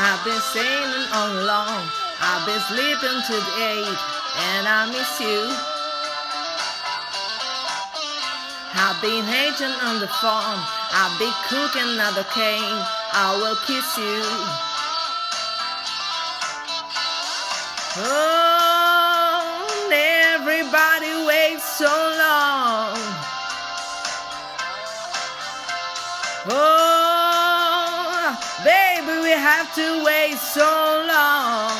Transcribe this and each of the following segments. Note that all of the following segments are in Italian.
I've been sailing all along. I've been sleeping till the eight, and I miss you. I've been hating on the phone. I've been cooking another cane. I will kiss you. Oh, to wait so long.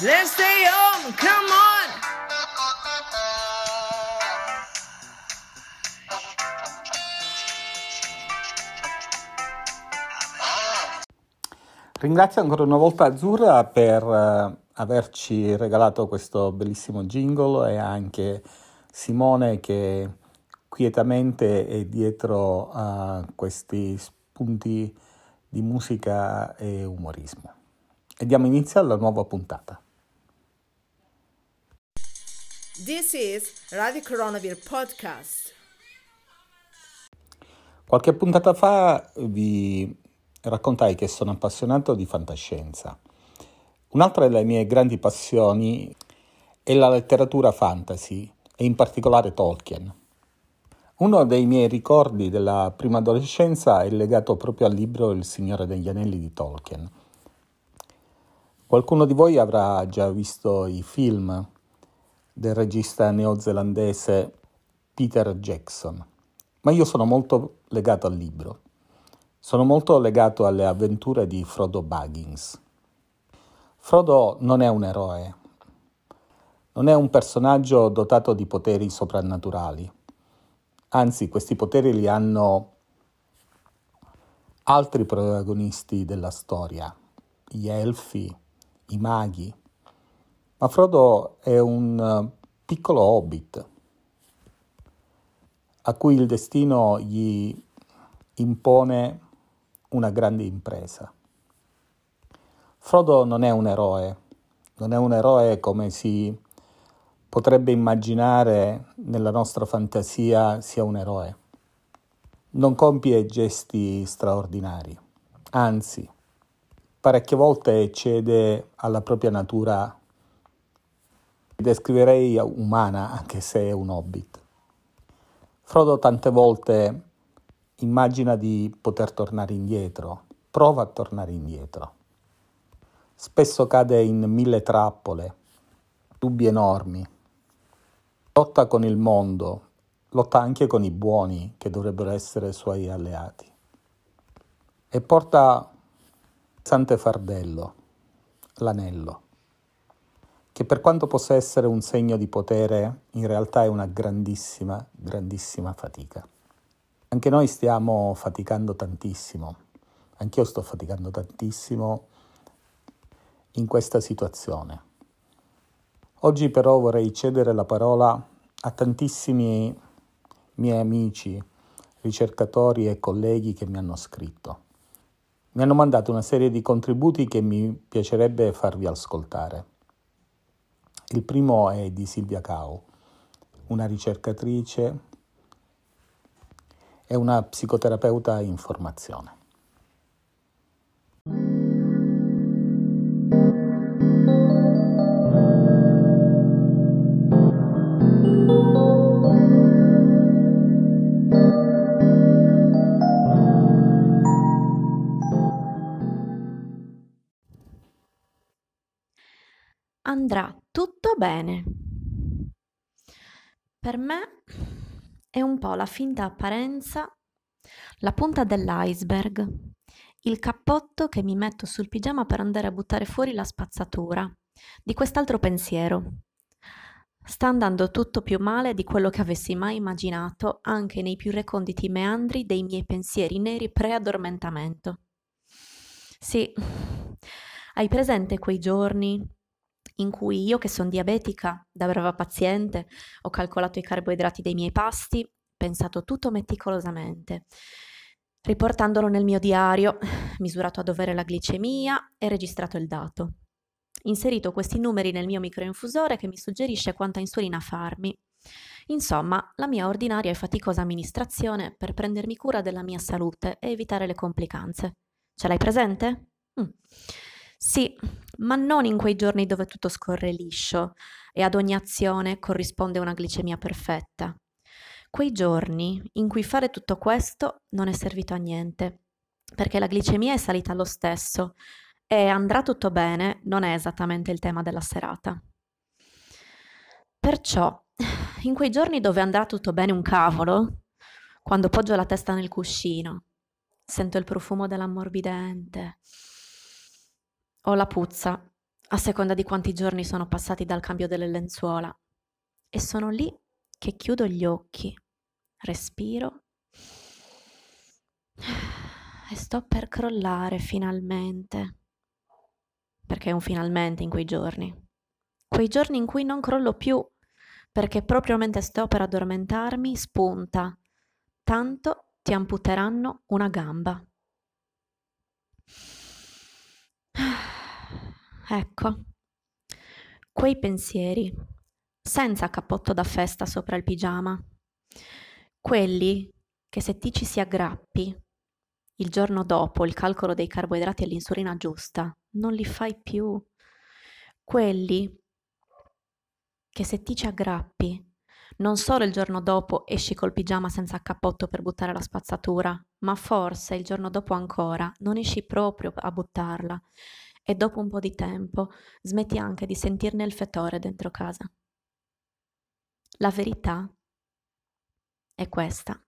Let's stay home, come on. Ringrazio ancora una volta Azzurra per eh, averci regalato questo bellissimo jingle e anche Simone che quietamente è dietro a questi spunti di musica e umorismo. E diamo inizio alla nuova puntata. This is Radio Coronavirus Podcast. Qualche puntata fa vi raccontai che sono appassionato di fantascienza. Un'altra delle mie grandi passioni è la letteratura fantasy e in particolare Tolkien. Uno dei miei ricordi della prima adolescenza è legato proprio al libro Il Signore degli Anelli di Tolkien. Qualcuno di voi avrà già visto i film del regista neozelandese Peter Jackson, ma io sono molto legato al libro. Sono molto legato alle avventure di Frodo Baggins. Frodo non è un eroe, non è un personaggio dotato di poteri soprannaturali. Anzi, questi poteri li hanno altri protagonisti della storia, gli elfi, i maghi. Ma Frodo è un piccolo hobbit a cui il destino gli impone una grande impresa. Frodo non è un eroe, non è un eroe come si potrebbe immaginare nella nostra fantasia sia un eroe. Non compie gesti straordinari, anzi, parecchie volte cede alla propria natura, descriverei umana anche se è un hobbit. Frodo tante volte immagina di poter tornare indietro, prova a tornare indietro. Spesso cade in mille trappole, dubbi enormi. Lotta con il mondo, lotta anche con i buoni che dovrebbero essere suoi alleati. E porta Sante Fardello, l'anello, che per quanto possa essere un segno di potere, in realtà è una grandissima, grandissima fatica. Anche noi stiamo faticando tantissimo, anch'io sto faticando tantissimo in questa situazione. Oggi però vorrei cedere la parola a tantissimi miei amici, ricercatori e colleghi che mi hanno scritto. Mi hanno mandato una serie di contributi che mi piacerebbe farvi ascoltare. Il primo è di Silvia Cao, una ricercatrice è una psicoterapeuta in formazione. Andrà tutto bene. Per me è un po' la finta apparenza, la punta dell'iceberg, il cappotto che mi metto sul pigiama per andare a buttare fuori la spazzatura di quest'altro pensiero. Sta andando tutto più male di quello che avessi mai immaginato anche nei più reconditi meandri dei miei pensieri neri pre-addormentamento. Sì, hai presente quei giorni in cui io che sono diabetica, da brava paziente, ho calcolato i carboidrati dei miei pasti, pensato tutto meticolosamente, riportandolo nel mio diario, misurato a dovere la glicemia e registrato il dato. Inserito questi numeri nel mio microinfusore che mi suggerisce quanta insulina farmi. Insomma, la mia ordinaria e faticosa amministrazione per prendermi cura della mia salute e evitare le complicanze. Ce l'hai presente? Mm. Sì, ma non in quei giorni dove tutto scorre liscio e ad ogni azione corrisponde una glicemia perfetta. Quei giorni in cui fare tutto questo non è servito a niente, perché la glicemia è salita lo stesso e andrà tutto bene non è esattamente il tema della serata. Perciò, in quei giorni dove andrà tutto bene un cavolo, quando poggio la testa nel cuscino, sento il profumo dell'ammorbidente, o la puzza, a seconda di quanti giorni sono passati dal cambio delle lenzuola. E sono lì che chiudo gli occhi, respiro e sto per crollare finalmente. Perché è un finalmente in quei giorni. Quei giorni in cui non crollo più, perché proprio mentre sto per addormentarmi spunta. Tanto ti amputeranno una gamba. Ecco, quei pensieri, senza cappotto da festa sopra il pigiama, quelli che se ti ci si aggrappi, il giorno dopo il calcolo dei carboidrati e l'insulina giusta, non li fai più. Quelli che se ti ci aggrappi, non solo il giorno dopo esci col pigiama senza cappotto per buttare la spazzatura, ma forse il giorno dopo ancora non esci proprio a buttarla e dopo un po' di tempo smetti anche di sentirne il fetore dentro casa. La verità è questa.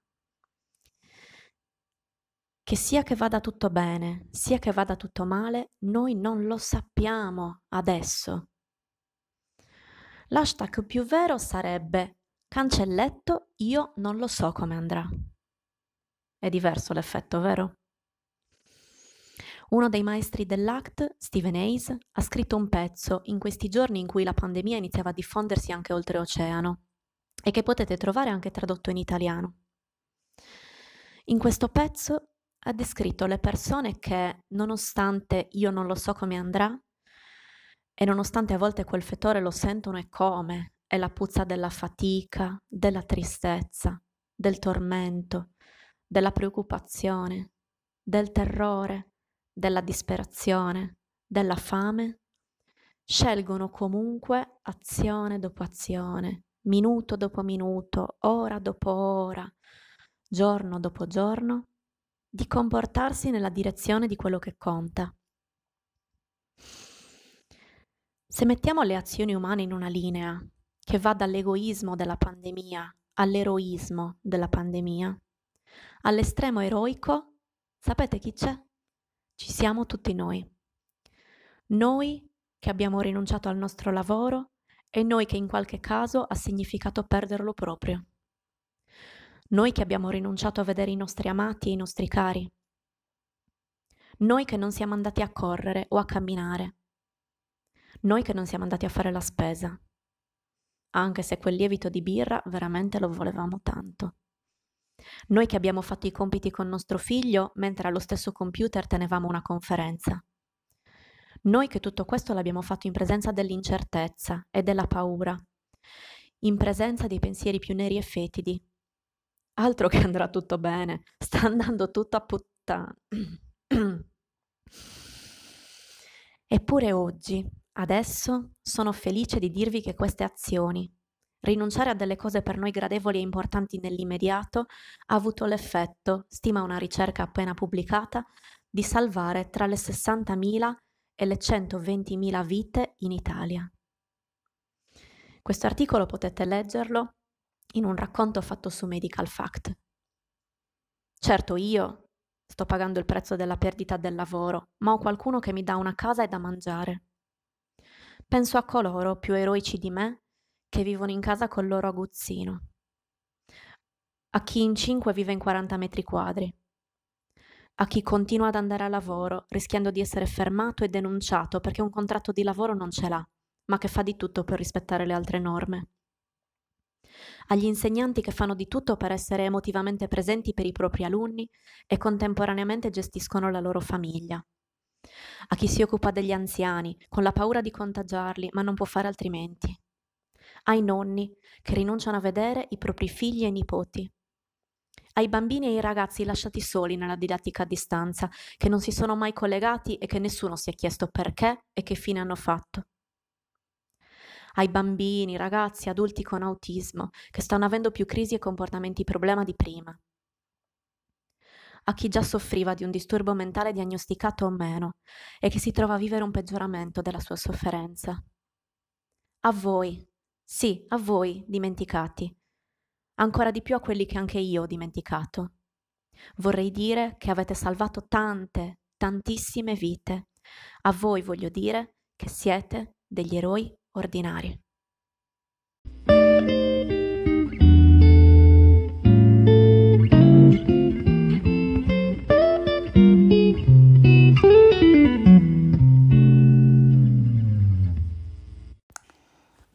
Che sia che vada tutto bene, sia che vada tutto male, noi non lo sappiamo adesso. L'hashtag più vero sarebbe cancelletto io non lo so come andrà. È diverso l'effetto, vero? Uno dei maestri dell'ACT, Stephen Hayes, ha scritto un pezzo in questi giorni in cui la pandemia iniziava a diffondersi anche oltreoceano e che potete trovare anche tradotto in italiano. In questo pezzo ha descritto le persone che, nonostante io non lo so come andrà, e nonostante a volte quel fetore lo sentono e come, è la puzza della fatica, della tristezza, del tormento, della preoccupazione, del terrore, della disperazione, della fame, scelgono comunque azione dopo azione, minuto dopo minuto, ora dopo ora, giorno dopo giorno, di comportarsi nella direzione di quello che conta. Se mettiamo le azioni umane in una linea che va dall'egoismo della pandemia all'eroismo della pandemia, all'estremo eroico, sapete chi c'è? Ci siamo tutti noi. Noi che abbiamo rinunciato al nostro lavoro e noi che in qualche caso ha significato perderlo proprio. Noi che abbiamo rinunciato a vedere i nostri amati e i nostri cari. Noi che non siamo andati a correre o a camminare. Noi che non siamo andati a fare la spesa. Anche se quel lievito di birra veramente lo volevamo tanto. Noi che abbiamo fatto i compiti con nostro figlio mentre allo stesso computer tenevamo una conferenza. Noi che tutto questo l'abbiamo fatto in presenza dell'incertezza e della paura, in presenza dei pensieri più neri e fetidi. Altro che andrà tutto bene, sta andando tutto a puttana. Eppure oggi, adesso, sono felice di dirvi che queste azioni, Rinunciare a delle cose per noi gradevoli e importanti nell'immediato ha avuto l'effetto, stima una ricerca appena pubblicata, di salvare tra le 60.000 e le 120.000 vite in Italia. Questo articolo potete leggerlo in un racconto fatto su Medical Fact. Certo, io sto pagando il prezzo della perdita del lavoro, ma ho qualcuno che mi dà una casa e da mangiare. Penso a coloro più eroici di me che vivono in casa col loro aguzzino, a chi in cinque vive in 40 metri quadri, a chi continua ad andare a lavoro rischiando di essere fermato e denunciato perché un contratto di lavoro non ce l'ha, ma che fa di tutto per rispettare le altre norme. Agli insegnanti che fanno di tutto per essere emotivamente presenti per i propri alunni e contemporaneamente gestiscono la loro famiglia. A chi si occupa degli anziani, con la paura di contagiarli, ma non può fare altrimenti ai nonni che rinunciano a vedere i propri figli e nipoti, ai bambini e ai ragazzi lasciati soli nella didattica a distanza, che non si sono mai collegati e che nessuno si è chiesto perché e che fine hanno fatto. Ai bambini, ragazzi, adulti con autismo, che stanno avendo più crisi e comportamenti problema di prima. A chi già soffriva di un disturbo mentale diagnosticato o meno e che si trova a vivere un peggioramento della sua sofferenza. A voi, sì, a voi, dimenticati ancora di più a quelli che anche io ho dimenticato. Vorrei dire che avete salvato tante, tantissime vite. A voi voglio dire che siete degli eroi ordinari.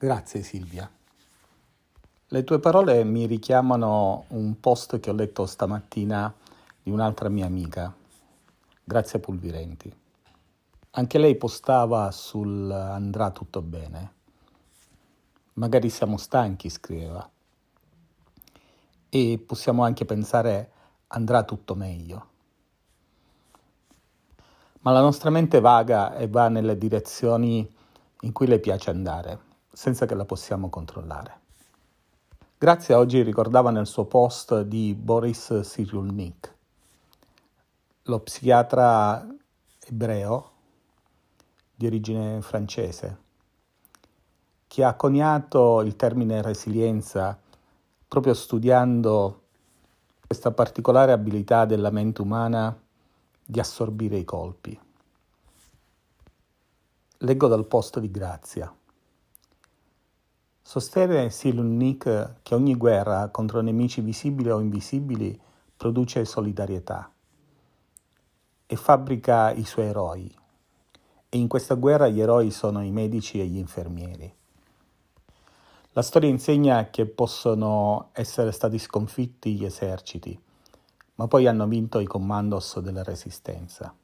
Grazie Silvia. Le tue parole mi richiamano un post che ho letto stamattina di un'altra mia amica, Grazia Pulvirenti. Anche lei postava sul andrà tutto bene. Magari siamo stanchi, scriveva. E possiamo anche pensare andrà tutto meglio. Ma la nostra mente vaga e va nelle direzioni in cui le piace andare, senza che la possiamo controllare. Grazia oggi ricordava nel suo post di Boris Cyrulnik, lo psichiatra ebreo di origine francese, che ha coniato il termine resilienza proprio studiando questa particolare abilità della mente umana di assorbire i colpi. Leggo dal post di Grazia. Sostiene Silunnik che ogni guerra contro nemici visibili o invisibili produce solidarietà e fabbrica i suoi eroi. E in questa guerra gli eroi sono i medici e gli infermieri. La storia insegna che possono essere stati sconfitti gli eserciti, ma poi hanno vinto i commandos della resistenza.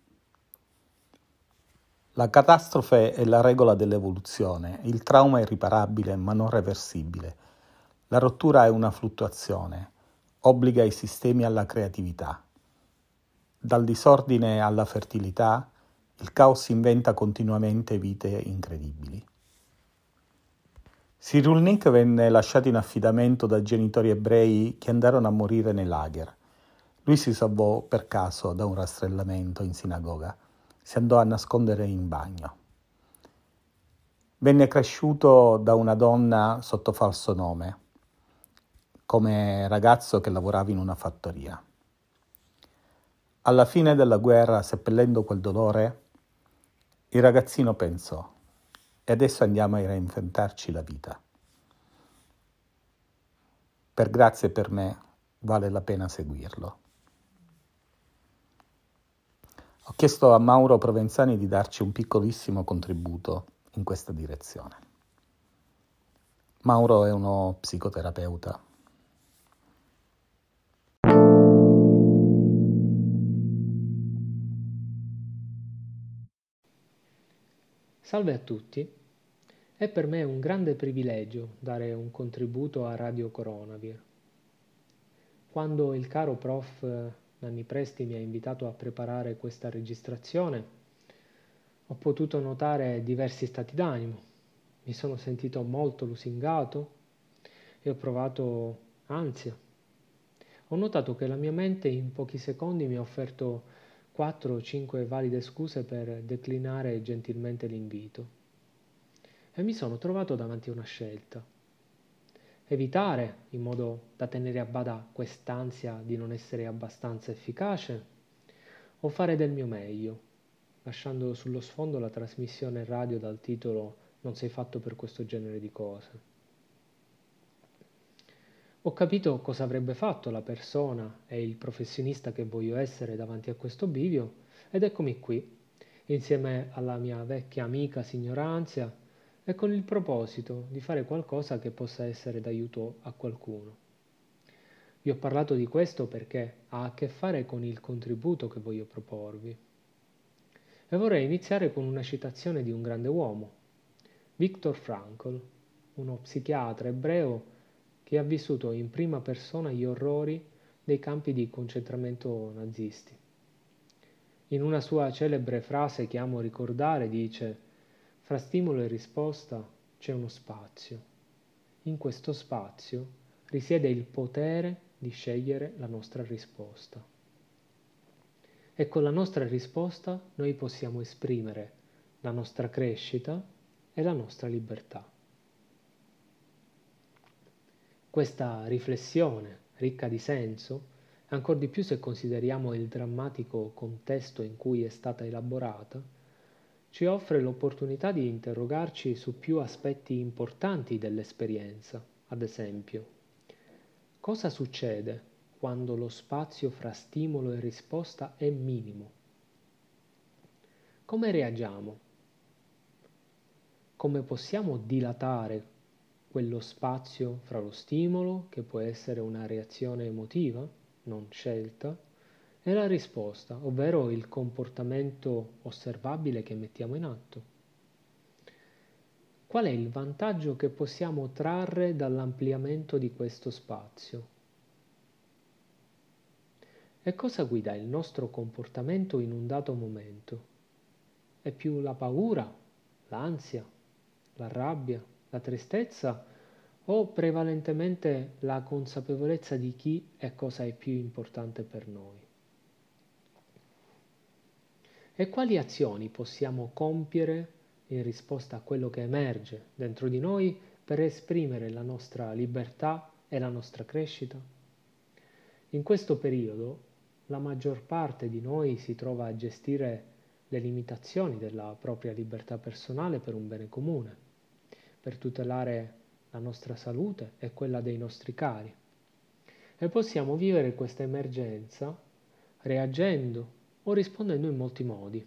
La catastrofe è la regola dell'evoluzione, il trauma è irriparabile ma non reversibile. La rottura è una fluttuazione, obbliga i sistemi alla creatività. Dal disordine alla fertilità, il caos inventa continuamente vite incredibili. Cyrulnik venne lasciato in affidamento da genitori ebrei che andarono a morire nei lager. Lui si salvò per caso da un rastrellamento in sinagoga si andò a nascondere in bagno. Venne cresciuto da una donna sotto falso nome, come ragazzo che lavorava in una fattoria. Alla fine della guerra, seppellendo quel dolore, il ragazzino pensò, e adesso andiamo a reinventarci la vita. Per grazia per me vale la pena seguirlo. Ho chiesto a Mauro Provenzani di darci un piccolissimo contributo in questa direzione. Mauro è uno psicoterapeuta. Salve a tutti. È per me un grande privilegio dare un contributo a Radio Coronavir. Quando il caro prof Nanni Presti mi ha invitato a preparare questa registrazione, ho potuto notare diversi stati d'animo. Mi sono sentito molto lusingato e ho provato ansia. Ho notato che la mia mente in pochi secondi mi ha offerto 4 o 5 valide scuse per declinare gentilmente l'invito. E mi sono trovato davanti a una scelta evitare in modo da tenere a bada quest'ansia di non essere abbastanza efficace o fare del mio meglio, lasciando sullo sfondo la trasmissione radio dal titolo Non sei fatto per questo genere di cose. Ho capito cosa avrebbe fatto la persona e il professionista che voglio essere davanti a questo bivio ed eccomi qui, insieme alla mia vecchia amica signor Ansia, e con il proposito di fare qualcosa che possa essere d'aiuto a qualcuno. Vi ho parlato di questo perché ha a che fare con il contributo che voglio proporvi. E vorrei iniziare con una citazione di un grande uomo, Viktor Frankl, uno psichiatra ebreo che ha vissuto in prima persona gli orrori dei campi di concentramento nazisti. In una sua celebre frase che amo ricordare dice, fra stimolo e risposta c'è uno spazio. In questo spazio risiede il potere di scegliere la nostra risposta. E con la nostra risposta noi possiamo esprimere la nostra crescita e la nostra libertà. Questa riflessione ricca di senso ancor di più se consideriamo il drammatico contesto in cui è stata elaborata, ci offre l'opportunità di interrogarci su più aspetti importanti dell'esperienza, ad esempio, cosa succede quando lo spazio fra stimolo e risposta è minimo? Come reagiamo? Come possiamo dilatare quello spazio fra lo stimolo, che può essere una reazione emotiva, non scelta, e la risposta, ovvero il comportamento osservabile che mettiamo in atto. Qual è il vantaggio che possiamo trarre dall'ampliamento di questo spazio? E cosa guida il nostro comportamento in un dato momento? È più la paura, l'ansia, la rabbia, la tristezza o prevalentemente la consapevolezza di chi e cosa è più importante per noi. E quali azioni possiamo compiere in risposta a quello che emerge dentro di noi per esprimere la nostra libertà e la nostra crescita? In questo periodo la maggior parte di noi si trova a gestire le limitazioni della propria libertà personale per un bene comune, per tutelare la nostra salute e quella dei nostri cari. E possiamo vivere questa emergenza reagendo o rispondendo in molti modi.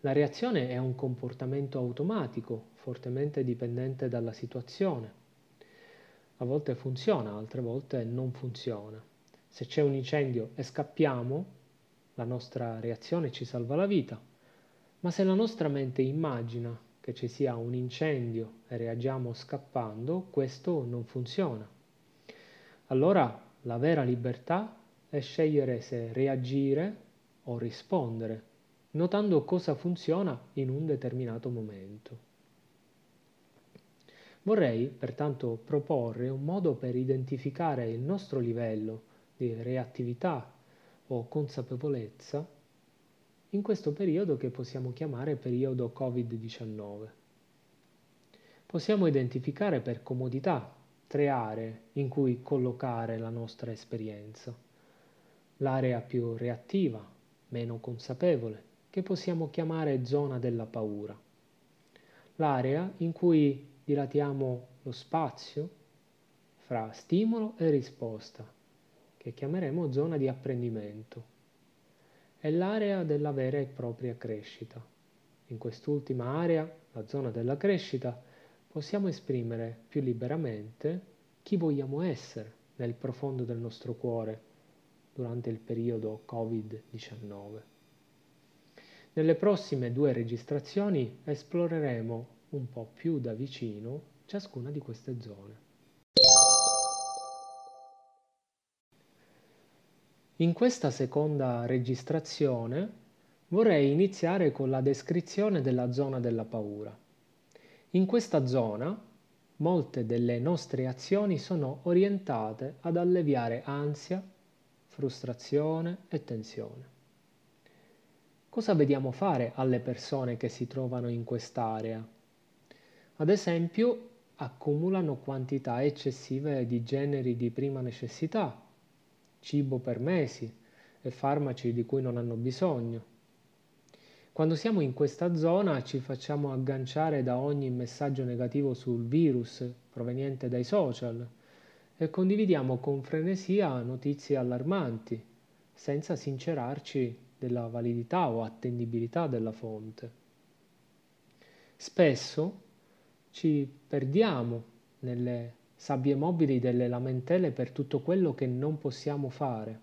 La reazione è un comportamento automatico, fortemente dipendente dalla situazione. A volte funziona, altre volte non funziona. Se c'è un incendio e scappiamo, la nostra reazione ci salva la vita, ma se la nostra mente immagina che ci sia un incendio e reagiamo scappando, questo non funziona. Allora la vera libertà è scegliere se reagire o rispondere, notando cosa funziona in un determinato momento. Vorrei pertanto proporre un modo per identificare il nostro livello di reattività o consapevolezza in questo periodo che possiamo chiamare periodo Covid-19. Possiamo identificare per comodità tre aree in cui collocare la nostra esperienza. L'area più reattiva, meno consapevole, che possiamo chiamare zona della paura. L'area in cui dilatiamo lo spazio fra stimolo e risposta, che chiameremo zona di apprendimento è l'area della vera e propria crescita. In quest'ultima area, la zona della crescita, possiamo esprimere più liberamente chi vogliamo essere nel profondo del nostro cuore durante il periodo Covid-19. Nelle prossime due registrazioni esploreremo un po' più da vicino ciascuna di queste zone. In questa seconda registrazione vorrei iniziare con la descrizione della zona della paura. In questa zona molte delle nostre azioni sono orientate ad alleviare ansia, frustrazione e tensione. Cosa vediamo fare alle persone che si trovano in quest'area? Ad esempio, accumulano quantità eccessive di generi di prima necessità, cibo per mesi e farmaci di cui non hanno bisogno. Quando siamo in questa zona ci facciamo agganciare da ogni messaggio negativo sul virus proveniente dai social e condividiamo con frenesia notizie allarmanti, senza sincerarci della validità o attendibilità della fonte. Spesso ci perdiamo nelle sabbie mobili delle lamentele per tutto quello che non possiamo fare.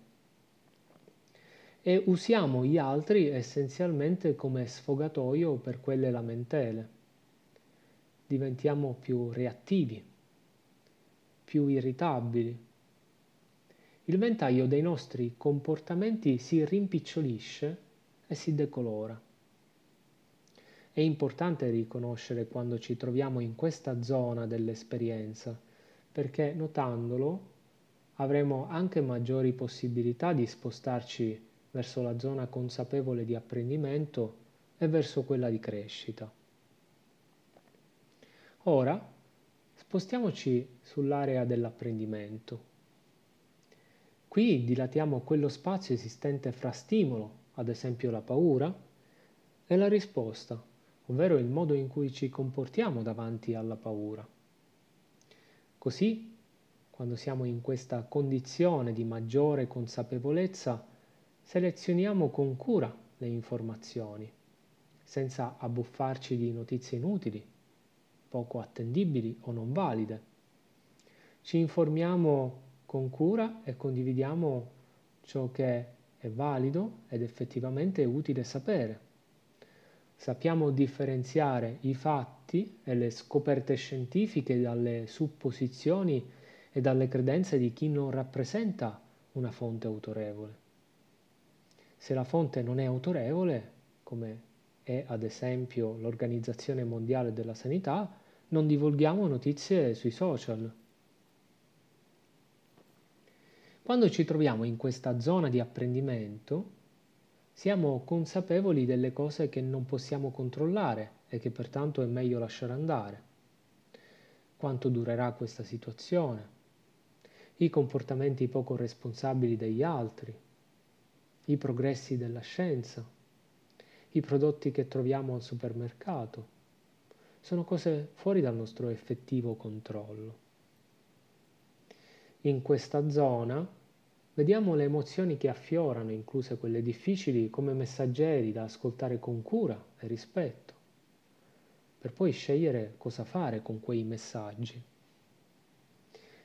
E usiamo gli altri essenzialmente come sfogatoio per quelle lamentele. Diventiamo più reattivi, più irritabili. il ventaglio dei nostri comportamenti si rimpicciolisce e si decolora. È importante riconoscere quando ci troviamo in questa zona dell'esperienza, perché notandolo avremo anche maggiori possibilità di spostarci verso la zona consapevole di apprendimento e verso quella di crescita. Ora spostiamoci sull'area dell'apprendimento. Qui dilatiamo quello spazio esistente fra stimolo, ad esempio la paura, e la risposta, ovvero il modo in cui ci comportiamo davanti alla paura. Così quando siamo in questa condizione di maggiore consapevolezza, selezioniamo con cura le informazioni, senza abbuffarci di notizie inutili, poco attendibili o non valide. Ci informiamo con cura e condividiamo ciò che è valido ed effettivamente utile sapere. Sappiamo differenziare i fatti e le scoperte scientifiche dalle supposizioni e dalle credenze di chi non rappresenta una fonte autorevole. Se la fonte non è autorevole, come è ad esempio l'Organizzazione Mondiale della Sanità, non divulghiamo notizie sui social. Quando ci troviamo in questa zona di apprendimento, siamo consapevoli delle cose che non possiamo controllare e che pertanto è meglio lasciare andare. Quanto durerà questa situazione? i comportamenti poco responsabili degli altri, i progressi della scienza, i prodotti che troviamo al supermercato. Sono cose fuori dal nostro effettivo controllo. In questa zona vediamo le emozioni che affiorano, incluse quelle difficili, come messaggeri da ascoltare con cura e rispetto, per poi scegliere cosa fare con quei messaggi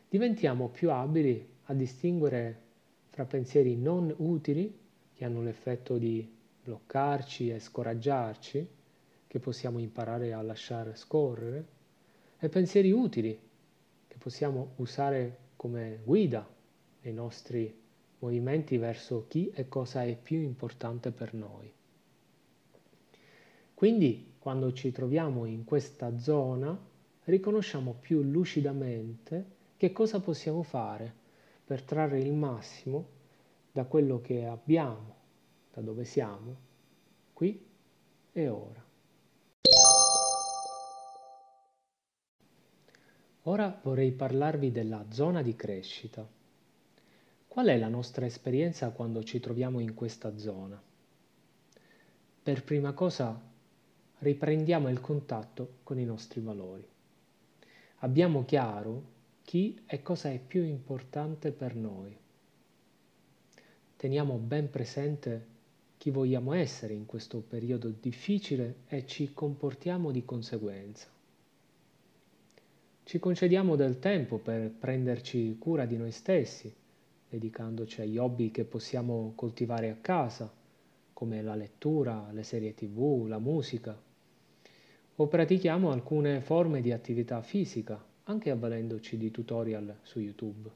diventiamo più abili a distinguere fra pensieri non utili, che hanno l'effetto di bloccarci e scoraggiarci, che possiamo imparare a lasciare scorrere, e pensieri utili, che possiamo usare come guida nei nostri movimenti verso chi e cosa è più importante per noi. Quindi, quando ci troviamo in questa zona, riconosciamo più lucidamente che cosa possiamo fare per trarre il massimo da quello che abbiamo, da dove siamo, qui e ora. Ora vorrei parlarvi della zona di crescita. Qual è la nostra esperienza quando ci troviamo in questa zona? Per prima cosa riprendiamo il contatto con i nostri valori. Abbiamo chiaro chi e cosa è più importante per noi. Teniamo ben presente chi vogliamo essere in questo periodo difficile e ci comportiamo di conseguenza. Ci concediamo del tempo per prenderci cura di noi stessi, dedicandoci agli hobby che possiamo coltivare a casa, come la lettura, le serie tv, la musica, o pratichiamo alcune forme di attività fisica anche avvalendoci di tutorial su YouTube.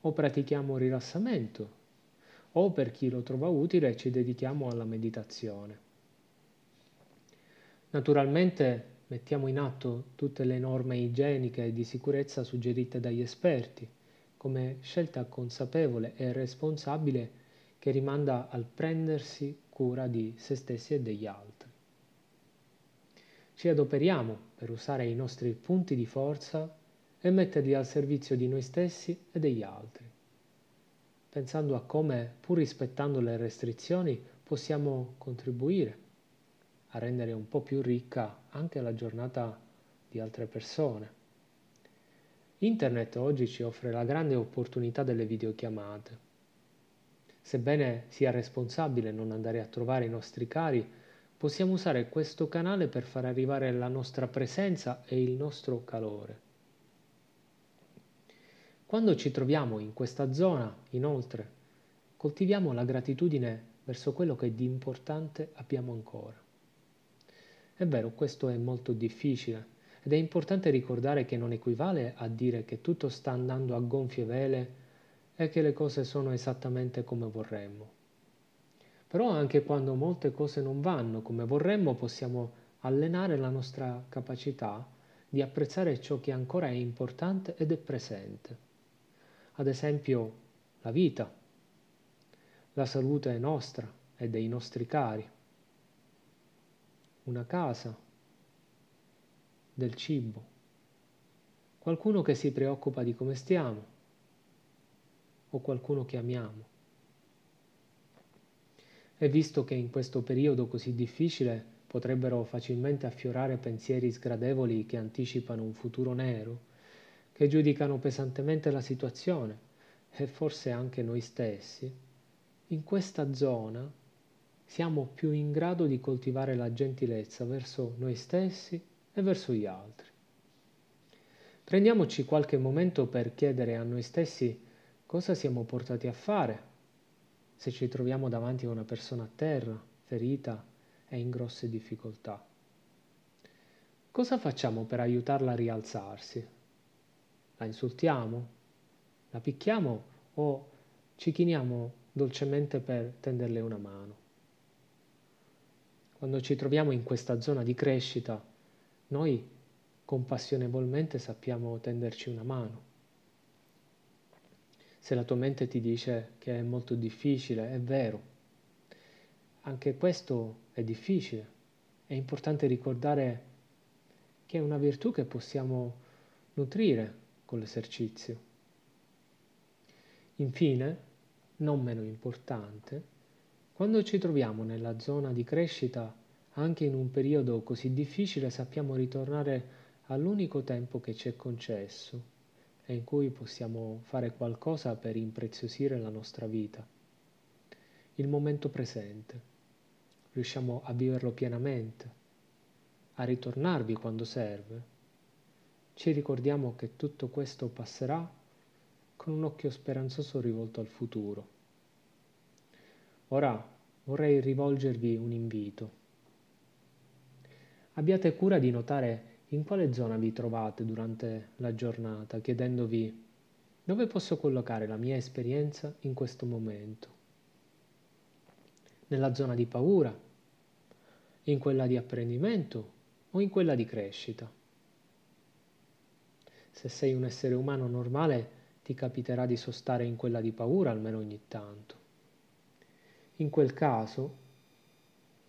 O pratichiamo rilassamento, o per chi lo trova utile ci dedichiamo alla meditazione. Naturalmente mettiamo in atto tutte le norme igieniche e di sicurezza suggerite dagli esperti, come scelta consapevole e responsabile che rimanda al prendersi cura di se stessi e degli altri. Ci adoperiamo per usare i nostri punti di forza e metterli al servizio di noi stessi e degli altri, pensando a come, pur rispettando le restrizioni, possiamo contribuire a rendere un po' più ricca anche la giornata di altre persone. Internet oggi ci offre la grande opportunità delle videochiamate. Sebbene sia responsabile non andare a trovare i nostri cari, possiamo usare questo canale per far arrivare la nostra presenza e il nostro calore. Quando ci troviamo in questa zona, inoltre, coltiviamo la gratitudine verso quello che di importante abbiamo ancora. È vero, questo è molto difficile ed è importante ricordare che non equivale a dire che tutto sta andando a gonfie vele è che le cose sono esattamente come vorremmo. Però anche quando molte cose non vanno come vorremmo possiamo allenare la nostra capacità di apprezzare ciò che ancora è importante ed è presente. Ad esempio la vita, la salute nostra e dei nostri cari, una casa, del cibo, qualcuno che si preoccupa di come stiamo. O qualcuno che amiamo. E visto che in questo periodo così difficile potrebbero facilmente affiorare pensieri sgradevoli che anticipano un futuro nero, che giudicano pesantemente la situazione e forse anche noi stessi, in questa zona siamo più in grado di coltivare la gentilezza verso noi stessi e verso gli altri. Prendiamoci qualche momento per chiedere a noi stessi cosa siamo portati a fare se ci troviamo davanti a una persona a terra, ferita e in grosse difficoltà. Cosa facciamo per aiutarla a rialzarsi? La insultiamo? La picchiamo o ci chiniamo dolcemente per tenderle una mano? Quando ci troviamo in questa zona di crescita, noi compassionevolmente sappiamo tenderci una mano se la tua mente ti dice che è molto difficile, è vero. Anche questo è difficile. È importante ricordare che è una virtù che possiamo nutrire con l'esercizio. Infine, non meno importante, quando ci troviamo nella zona di crescita, anche in un periodo così difficile, sappiamo ritornare all'unico tempo che ci è concesso, e in cui possiamo fare qualcosa per impreziosire la nostra vita. Il momento presente. Riusciamo a viverlo pienamente, a ritornarvi quando serve. Ci ricordiamo che tutto questo passerà con un occhio speranzoso rivolto al futuro. Ora vorrei rivolgervi un invito. Abbiate cura di notare in quale zona vi trovate durante la giornata, chiedendovi dove posso collocare la mia esperienza in questo momento. Nella zona di paura, in quella di apprendimento o in quella di crescita. Se sei un essere umano normale, ti capiterà di sostare in quella di paura almeno ogni tanto. In quel caso,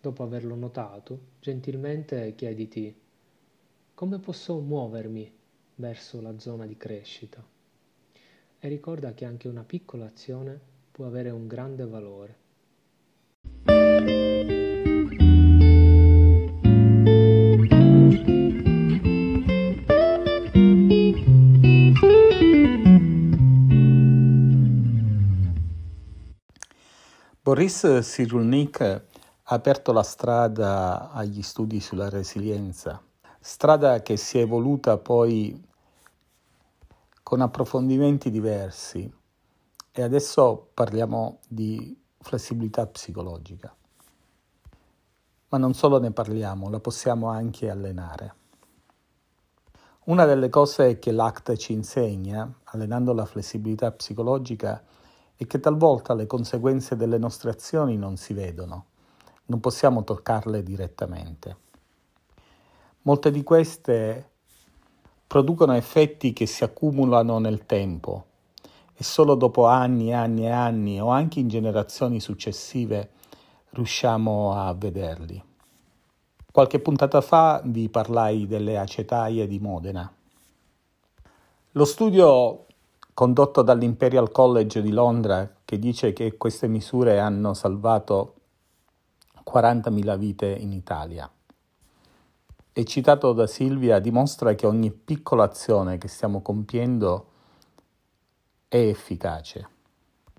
dopo averlo notato, gentilmente chiediti come posso muovermi verso la zona di crescita? E ricorda che anche una piccola azione può avere un grande valore. Boris Cyrulnik ha aperto la strada agli studi sulla resilienza strada che si è evoluta poi con approfondimenti diversi e adesso parliamo di flessibilità psicologica. Ma non solo ne parliamo, la possiamo anche allenare. Una delle cose che l'ACT ci insegna, allenando la flessibilità psicologica, è che talvolta le conseguenze delle nostre azioni non si vedono, non possiamo toccarle direttamente. Molte di queste producono effetti che si accumulano nel tempo e solo dopo anni e anni e anni o anche in generazioni successive riusciamo a vederli. Qualche puntata fa vi parlai delle acetaie di Modena. Lo studio condotto dall'Imperial College di Londra, che dice che queste misure hanno salvato 40.000 vite in Italia. E citato da Silvia dimostra che ogni piccola azione che stiamo compiendo è efficace,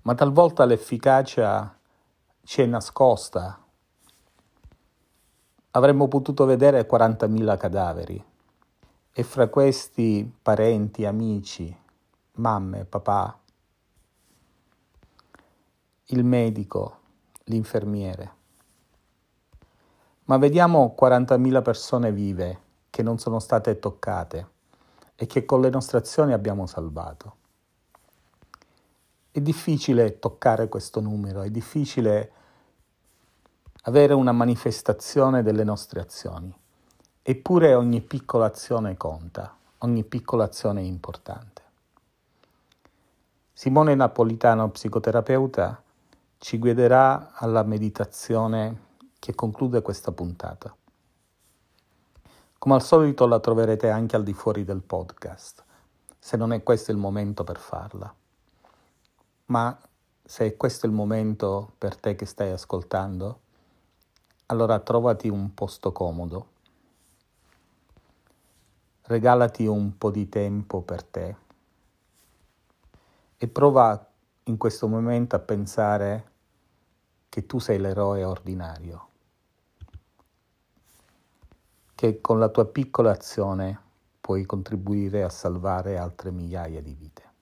ma talvolta l'efficacia ci è nascosta. Avremmo potuto vedere 40.000 cadaveri. E fra questi parenti, amici, mamme, papà, il medico, l'infermiere ma vediamo 40.000 persone vive che non sono state toccate e che con le nostre azioni abbiamo salvato. È difficile toccare questo numero, è difficile avere una manifestazione delle nostre azioni. Eppure ogni piccola azione conta, ogni piccola azione è importante. Simone Napolitano, psicoterapeuta, ci guiderà alla meditazione che conclude questa puntata. Come al solito la troverete anche al di fuori del podcast, se non è questo il momento per farla. Ma se è questo il momento per te che stai ascoltando, allora trovati un posto comodo, regalati un po' di tempo per te e prova in questo momento a pensare che tu sei l'eroe ordinario, che con la tua piccola azione puoi contribuire a salvare altre migliaia di vite.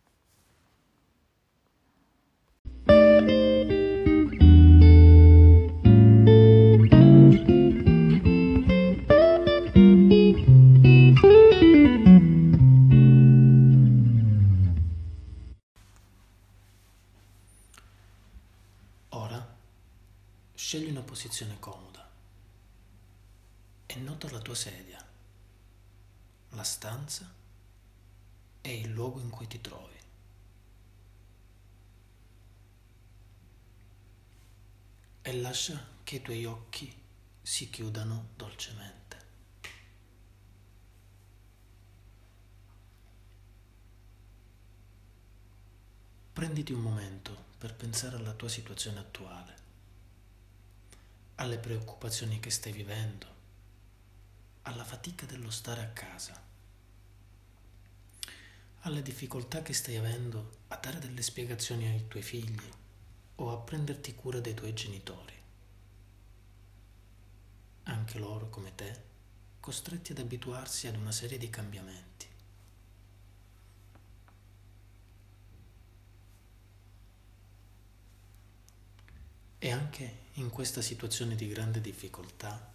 Posizione comoda e nota la tua sedia, la stanza e il luogo in cui ti trovi. E lascia che i tuoi occhi si chiudano dolcemente. Prenditi un momento per pensare alla tua situazione attuale alle preoccupazioni che stai vivendo, alla fatica dello stare a casa, alle difficoltà che stai avendo a dare delle spiegazioni ai tuoi figli o a prenderti cura dei tuoi genitori. Anche loro, come te, costretti ad abituarsi ad una serie di cambiamenti. E anche in questa situazione di grande difficoltà,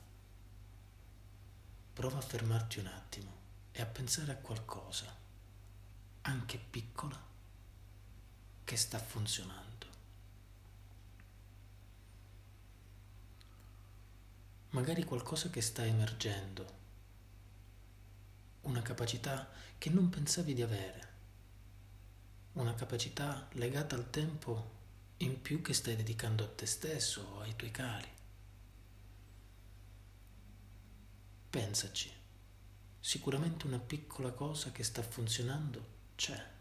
prova a fermarti un attimo e a pensare a qualcosa, anche piccola, che sta funzionando. Magari qualcosa che sta emergendo, una capacità che non pensavi di avere, una capacità legata al tempo in più che stai dedicando a te stesso o ai tuoi cari. Pensaci, sicuramente una piccola cosa che sta funzionando c'è.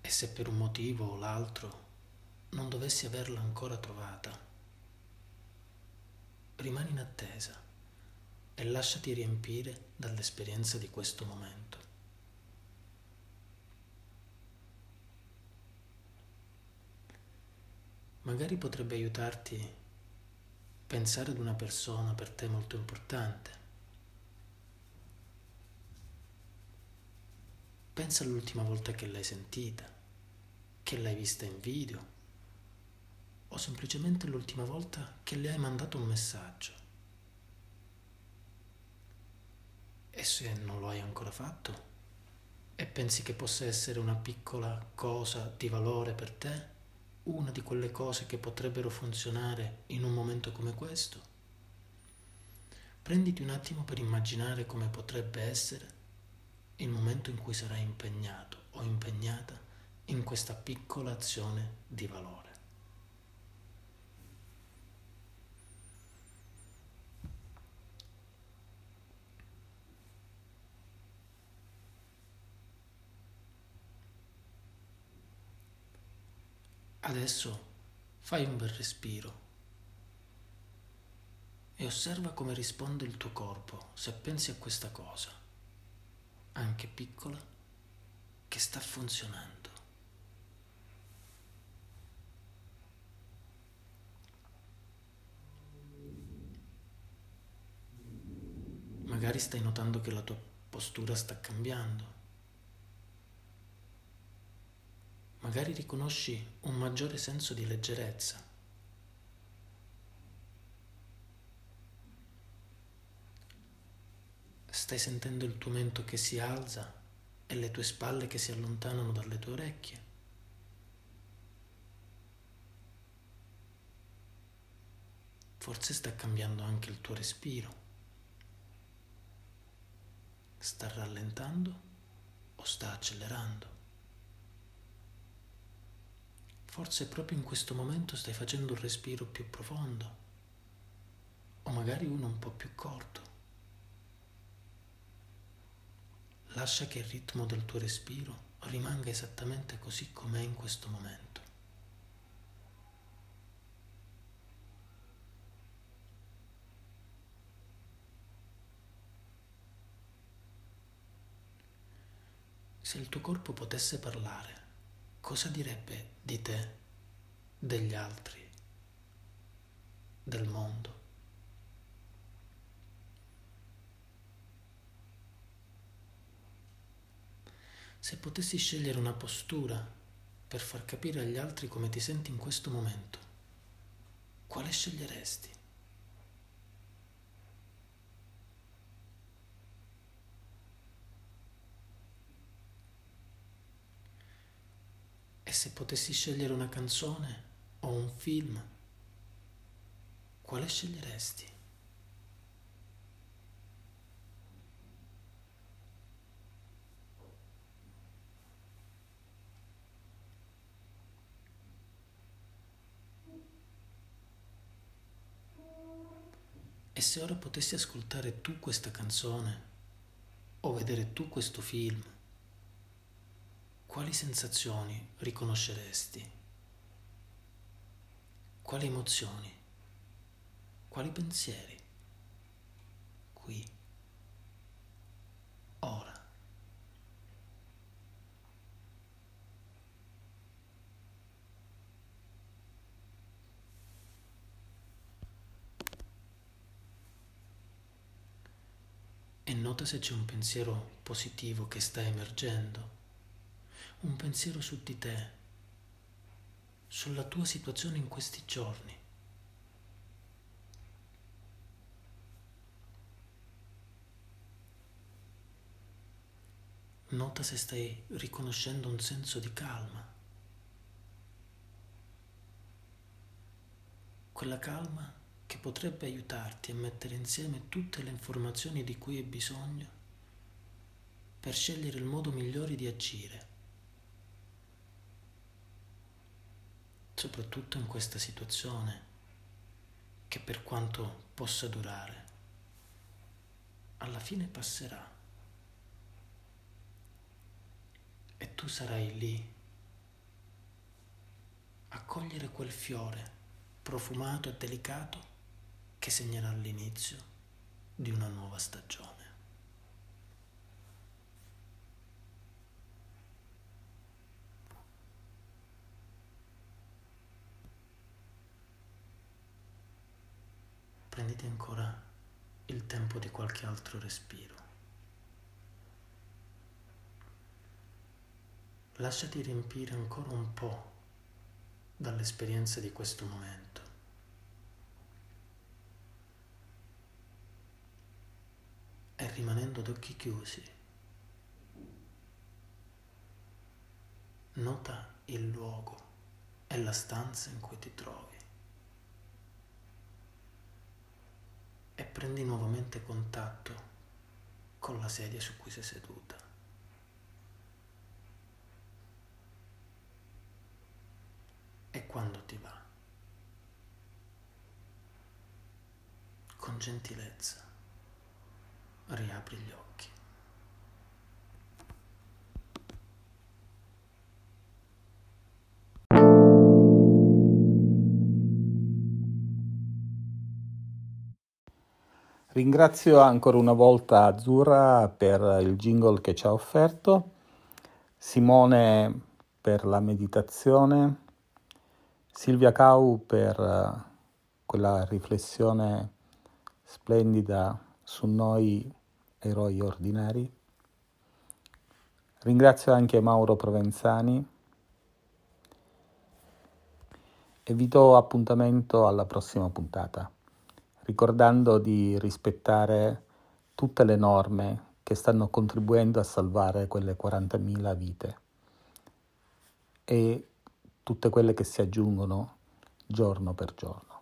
E se per un motivo o l'altro non dovessi averla ancora trovata, rimani in attesa e lasciati riempire dall'esperienza di questo momento. Magari potrebbe aiutarti pensare ad una persona per te molto importante. Pensa all'ultima volta che l'hai sentita, che l'hai vista in video o semplicemente l'ultima volta che le hai mandato un messaggio. E se non lo hai ancora fatto e pensi che possa essere una piccola cosa di valore per te, una di quelle cose che potrebbero funzionare in un momento come questo, prenditi un attimo per immaginare come potrebbe essere il momento in cui sarai impegnato o impegnata in questa piccola azione di valore. Adesso fai un bel respiro e osserva come risponde il tuo corpo se pensi a questa cosa, anche piccola, che sta funzionando. Magari stai notando che la tua postura sta cambiando magari riconosci un maggiore senso di leggerezza. Stai sentendo il tuo mento che si alza e le tue spalle che si allontanano dalle tue orecchie. Forse sta cambiando anche il tuo respiro. Sta rallentando o sta accelerando? Forse proprio in questo momento stai facendo un respiro più profondo o magari uno un po' più corto. Lascia che il ritmo del tuo respiro rimanga esattamente così com'è in questo momento. Se il tuo corpo potesse parlare, cosa direbbe di te, degli altri, del mondo? Se potessi scegliere una postura per far capire agli altri come ti senti in questo momento, quale sceglieresti? E se potessi scegliere una canzone o un film, quale sceglieresti? E se ora potessi ascoltare tu questa canzone o vedere tu questo film, quali sensazioni riconosceresti? Quali emozioni? Quali pensieri? Qui. Ora. e nota se c'è un pensiero positivo che sta emergendo, un pensiero su di te, sulla tua situazione in questi giorni. Nota se stai riconoscendo un senso di calma. Quella calma che potrebbe aiutarti a mettere insieme tutte le informazioni di cui hai bisogno per scegliere il modo migliore di agire, soprattutto in questa situazione che per quanto possa durare, alla fine passerà e tu sarai lì a cogliere quel fiore profumato e delicato che segnerà l'inizio di una nuova stagione. Prenditi ancora il tempo di qualche altro respiro. Lasciati riempire ancora un po' dall'esperienza di questo momento. e rimanendo ad occhi chiusi, nota il luogo e la stanza in cui ti trovi e prendi nuovamente contatto con la sedia su cui sei seduta. E quando ti va, con gentilezza, riapri gli occhi. Ringrazio ancora una volta Azzurra per il jingle che ci ha offerto, Simone per la meditazione, Silvia Cau per eh, quella riflessione splendida su noi eroi ordinari. Ringrazio anche Mauro Provenzani e vi do appuntamento alla prossima puntata, ricordando di rispettare tutte le norme che stanno contribuendo a salvare quelle 40.000 vite e tutte quelle che si aggiungono giorno per giorno.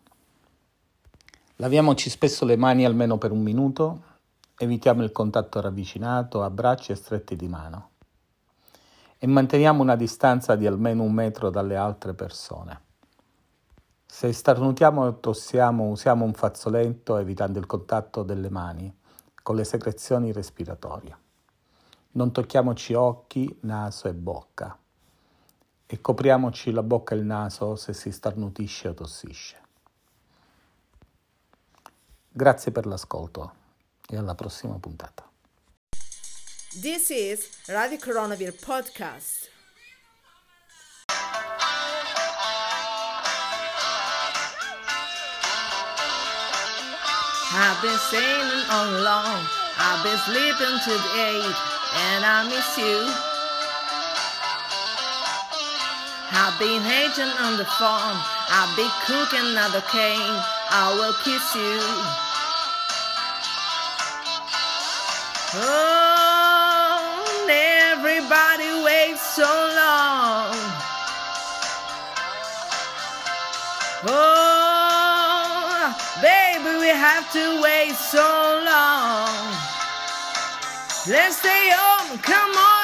Laviamoci spesso le mani almeno per un minuto, evitiamo il contatto ravvicinato, abbracci e stretti di mano e manteniamo una distanza di almeno un metro dalle altre persone. Se starnutiamo o tossiamo usiamo un fazzoletto evitando il contatto delle mani con le secrezioni respiratorie. Non tocchiamoci occhi, naso e bocca e copriamoci la bocca e il naso se si starnutisce o tossisce. Grazie per l'ascolto e alla prossima puntata. This is Radio Coronavirus Podcast. I've been sailing all along. I've been sleeping eight, and I miss you. I've been hating on the phone. I've been cooking another cane. I will kiss you. Oh, everybody waits so long. Oh, have to wait so long. Let's stay home, come on.